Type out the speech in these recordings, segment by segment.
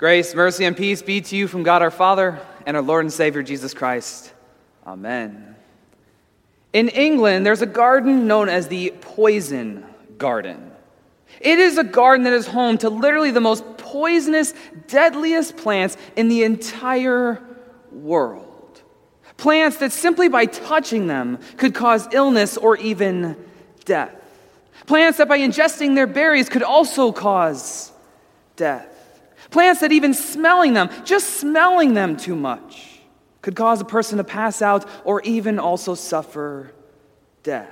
Grace, mercy, and peace be to you from God our Father and our Lord and Savior Jesus Christ. Amen. In England, there's a garden known as the Poison Garden. It is a garden that is home to literally the most poisonous, deadliest plants in the entire world. Plants that simply by touching them could cause illness or even death. Plants that by ingesting their berries could also cause death. Plants that even smelling them, just smelling them too much, could cause a person to pass out or even also suffer death.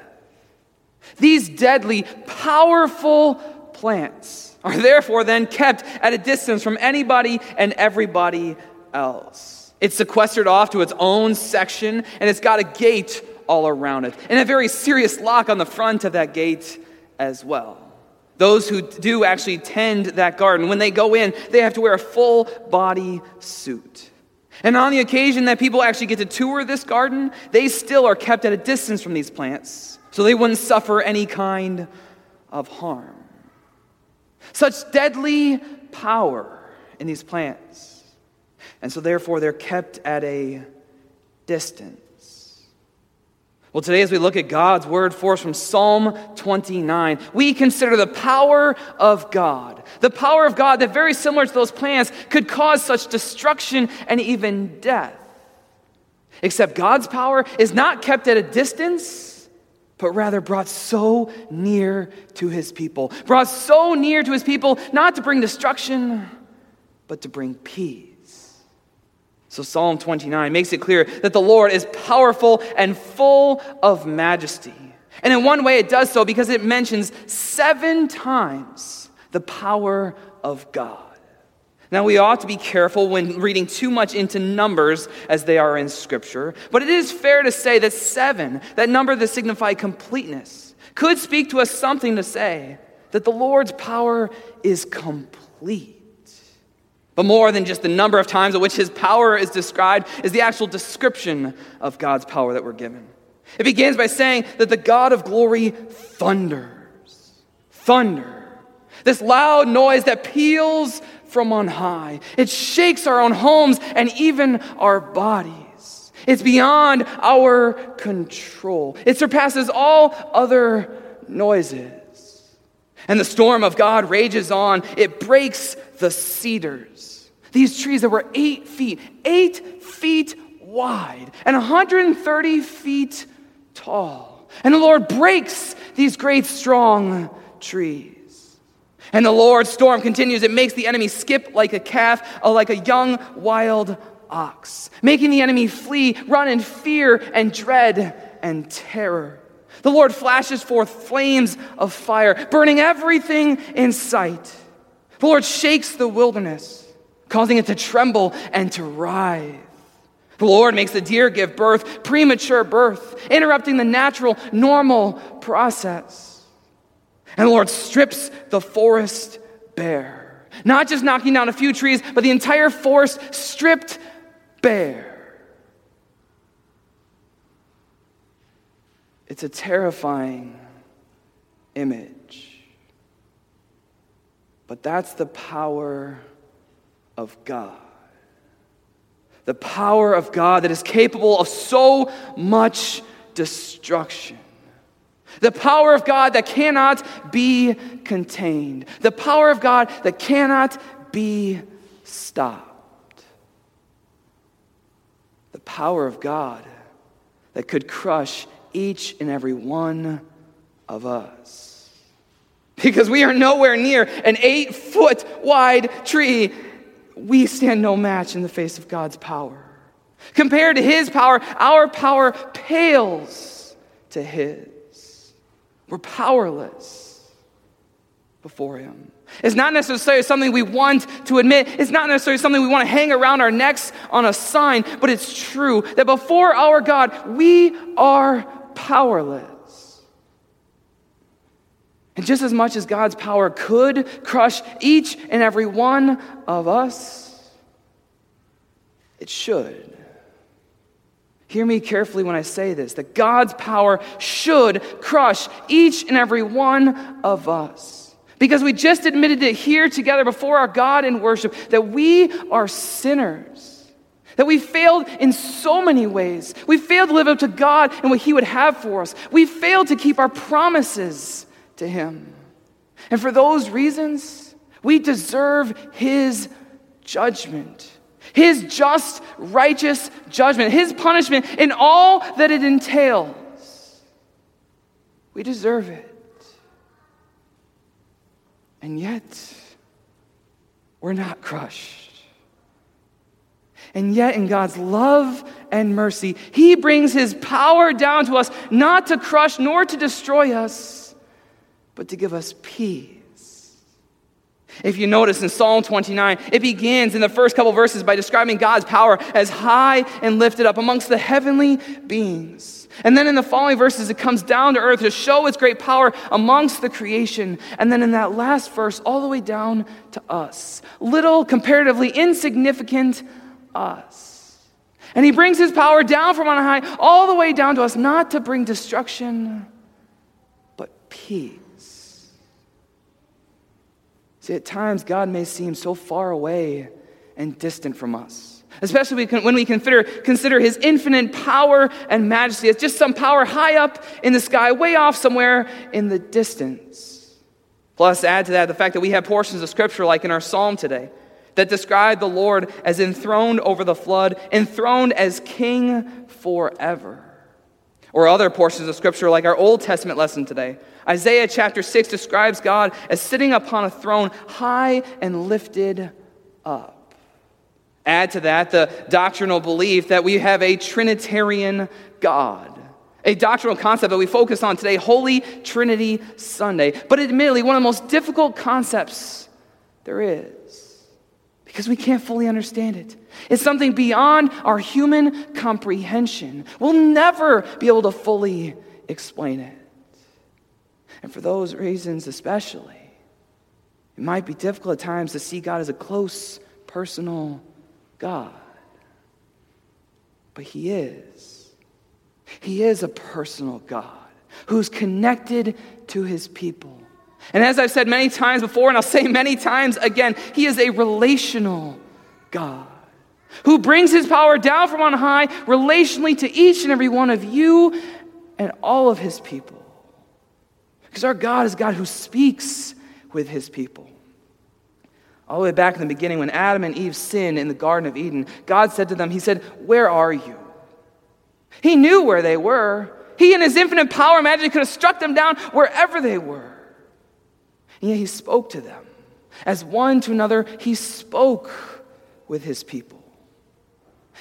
These deadly, powerful plants are therefore then kept at a distance from anybody and everybody else. It's sequestered off to its own section, and it's got a gate all around it, and a very serious lock on the front of that gate as well. Those who do actually tend that garden, when they go in, they have to wear a full body suit. And on the occasion that people actually get to tour this garden, they still are kept at a distance from these plants so they wouldn't suffer any kind of harm. Such deadly power in these plants. And so, therefore, they're kept at a distance. Well, today, as we look at God's word for us from Psalm 29, we consider the power of God. The power of God that, very similar to those plants, could cause such destruction and even death. Except God's power is not kept at a distance, but rather brought so near to his people. Brought so near to his people, not to bring destruction, but to bring peace. So, Psalm 29 makes it clear that the Lord is powerful and full of majesty. And in one way, it does so because it mentions seven times the power of God. Now, we ought to be careful when reading too much into numbers as they are in Scripture, but it is fair to say that seven, that number that signifies completeness, could speak to us something to say that the Lord's power is complete. But more than just the number of times at which his power is described is the actual description of God's power that we're given. It begins by saying that the God of glory thunders. Thunder. This loud noise that peals from on high. It shakes our own homes and even our bodies. It's beyond our control. It surpasses all other noises. And the storm of God rages on. It breaks the cedars. These trees that were eight feet, eight feet wide, and 130 feet tall. And the Lord breaks these great, strong trees. And the Lord's storm continues. It makes the enemy skip like a calf, or like a young wild ox, making the enemy flee, run in fear and dread and terror. The Lord flashes forth flames of fire, burning everything in sight. The Lord shakes the wilderness causing it to tremble and to writhe. The Lord makes the deer give birth, premature birth, interrupting the natural, normal process. And the Lord strips the forest bare. Not just knocking down a few trees, but the entire forest stripped bare. It's a terrifying image. But that's the power of God. The power of God that is capable of so much destruction. The power of God that cannot be contained. The power of God that cannot be stopped. The power of God that could crush each and every one of us. Because we are nowhere near an eight foot wide tree we stand no match in the face of God's power. Compared to His power, our power pales to His. We're powerless before Him. It's not necessarily something we want to admit. It's not necessarily something we want to hang around our necks on a sign, but it's true that before our God, we are powerless. And just as much as God's power could crush each and every one of us, it should. Hear me carefully when I say this that God's power should crush each and every one of us. Because we just admitted it here together before our God in worship that we are sinners. That we failed in so many ways. We failed to live up to God and what He would have for us. We failed to keep our promises to Him. And for those reasons, we deserve His judgment. His just, righteous judgment, His punishment in all that it entails. We deserve it. And yet, we're not crushed. And yet, in God's love and mercy, He brings His power down to us, not to crush nor to destroy us, but to give us peace. If you notice in Psalm 29, it begins in the first couple verses by describing God's power as high and lifted up amongst the heavenly beings. And then in the following verses, it comes down to earth to show its great power amongst the creation. And then in that last verse, all the way down to us, little, comparatively insignificant us. And he brings his power down from on high, all the way down to us, not to bring destruction, but peace. See, at times, God may seem so far away and distant from us especially when we consider, consider his infinite power and majesty as just some power high up in the sky, way off somewhere in the distance. Plus, add to that the fact that we have portions of scripture, like in our psalm today, that describe the Lord as enthroned over the flood, enthroned as king forever. Or other portions of scripture, like our Old Testament lesson today. Isaiah chapter 6 describes God as sitting upon a throne high and lifted up. Add to that the doctrinal belief that we have a Trinitarian God. A doctrinal concept that we focus on today, Holy Trinity Sunday. But admittedly, one of the most difficult concepts there is because we can't fully understand it. It's something beyond our human comprehension. We'll never be able to fully explain it. And for those reasons, especially, it might be difficult at times to see God as a close, personal God. But He is. He is a personal God who's connected to His people. And as I've said many times before, and I'll say many times again, He is a relational God who brings His power down from on high relationally to each and every one of you and all of His people. Because our God is God who speaks with His people. All the way back in the beginning, when Adam and Eve sinned in the Garden of Eden, God said to them, He said, Where are you? He knew where they were. He, in His infinite power majesty, could have struck them down wherever they were. And yet He spoke to them. As one to another, He spoke with His people.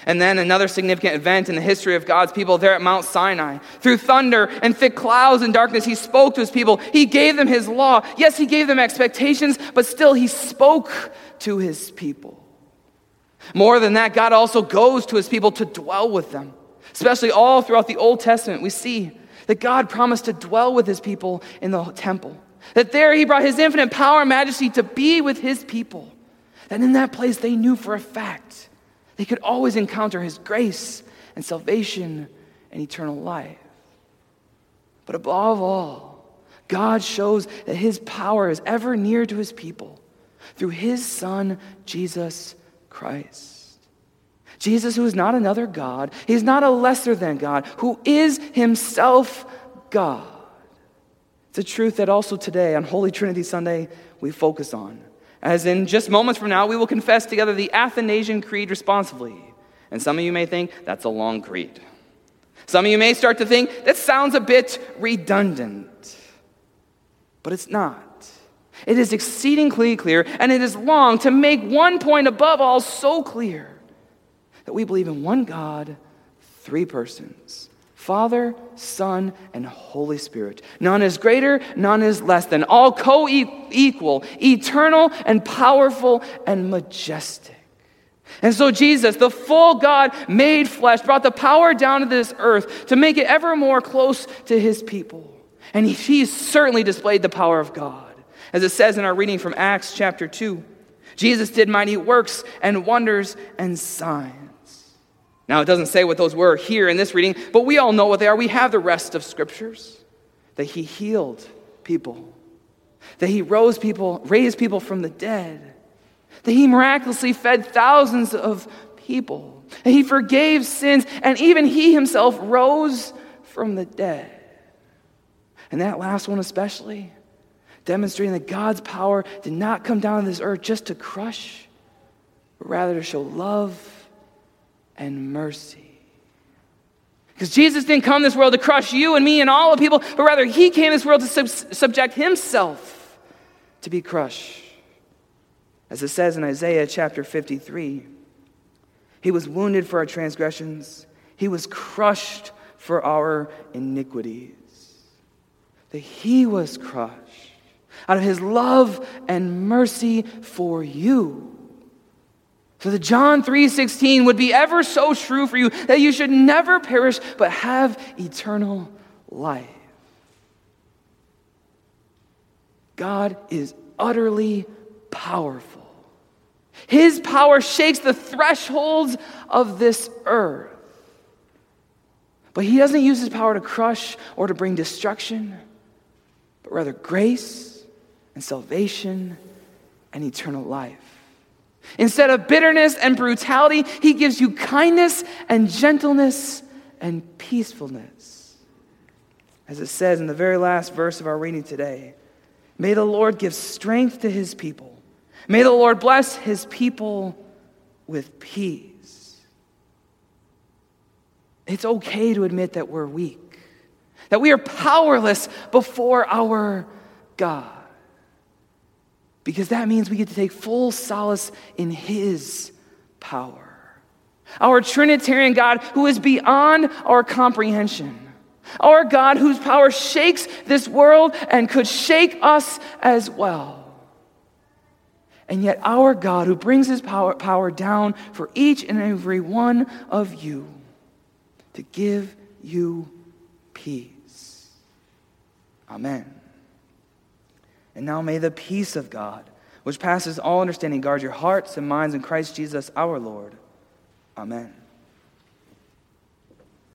And then another significant event in the history of God's people there at Mount Sinai. Through thunder and thick clouds and darkness, he spoke to his people. He gave them his law. Yes, he gave them expectations, but still he spoke to his people. More than that, God also goes to his people to dwell with them. Especially all throughout the Old Testament, we see that God promised to dwell with his people in the temple. That there he brought his infinite power and majesty to be with his people. That in that place they knew for a fact they could always encounter His grace and salvation and eternal life. But above all, God shows that His power is ever near to His people through His Son, Jesus Christ. Jesus, who is not another God, He is not a lesser than God, who is Himself God. It's a truth that also today on Holy Trinity Sunday we focus on as in just moments from now, we will confess together the Athanasian Creed responsively. And some of you may think that's a long creed. Some of you may start to think that sounds a bit redundant. But it's not. It is exceedingly clear, and it is long to make one point above all so clear that we believe in one God, three persons Father, Son, and Holy Spirit. None is greater, none is less than. All co equal, eternal, and powerful, and majestic. And so Jesus, the full God made flesh, brought the power down to this earth to make it ever more close to his people. And he, certainly displayed the power of God. As it says in our reading from Acts chapter 2, Jesus did mighty works and wonders and signs. Now, it doesn't say what those were here in this reading, but we all know what they are. We have the rest of scriptures that he healed people, that he rose people, raised people from the dead, that he miraculously fed thousands of people, that he forgave sins, and even he himself rose from the dead. And that last one, especially, demonstrating that God's power did not come down to this earth just to crush, but rather to show love and mercy. Because Jesus didn't come this world to crush you and me and all the people, but rather he came this world to sub- subject himself to be crushed. As it says in Isaiah chapter 53, he was wounded for our transgressions, he was crushed for our iniquities. That he was crushed out of his love and mercy for you. So that John 3:16 would be ever so true for you that you should never perish but have eternal life. God is utterly powerful. His power shakes the thresholds of this earth. But he doesn't use his power to crush or to bring destruction, but rather grace and salvation and eternal life. Instead of bitterness and brutality, he gives you kindness and gentleness and peacefulness. As it says in the very last verse of our reading today, may the Lord give strength to his people. May the Lord bless his people with peace. It's okay to admit that we're weak, that we are powerless before our God because that means we get to take full solace in His power. Our Trinitarian God who is beyond our comprehension. Our God whose power shakes this world and could shake us as well. And yet, our God who brings his power, power down for each and every one of you to give you peace. Amen. And now may the peace of God, which passes all understanding, guard your hearts and minds in Christ Jesus our Lord. Amen.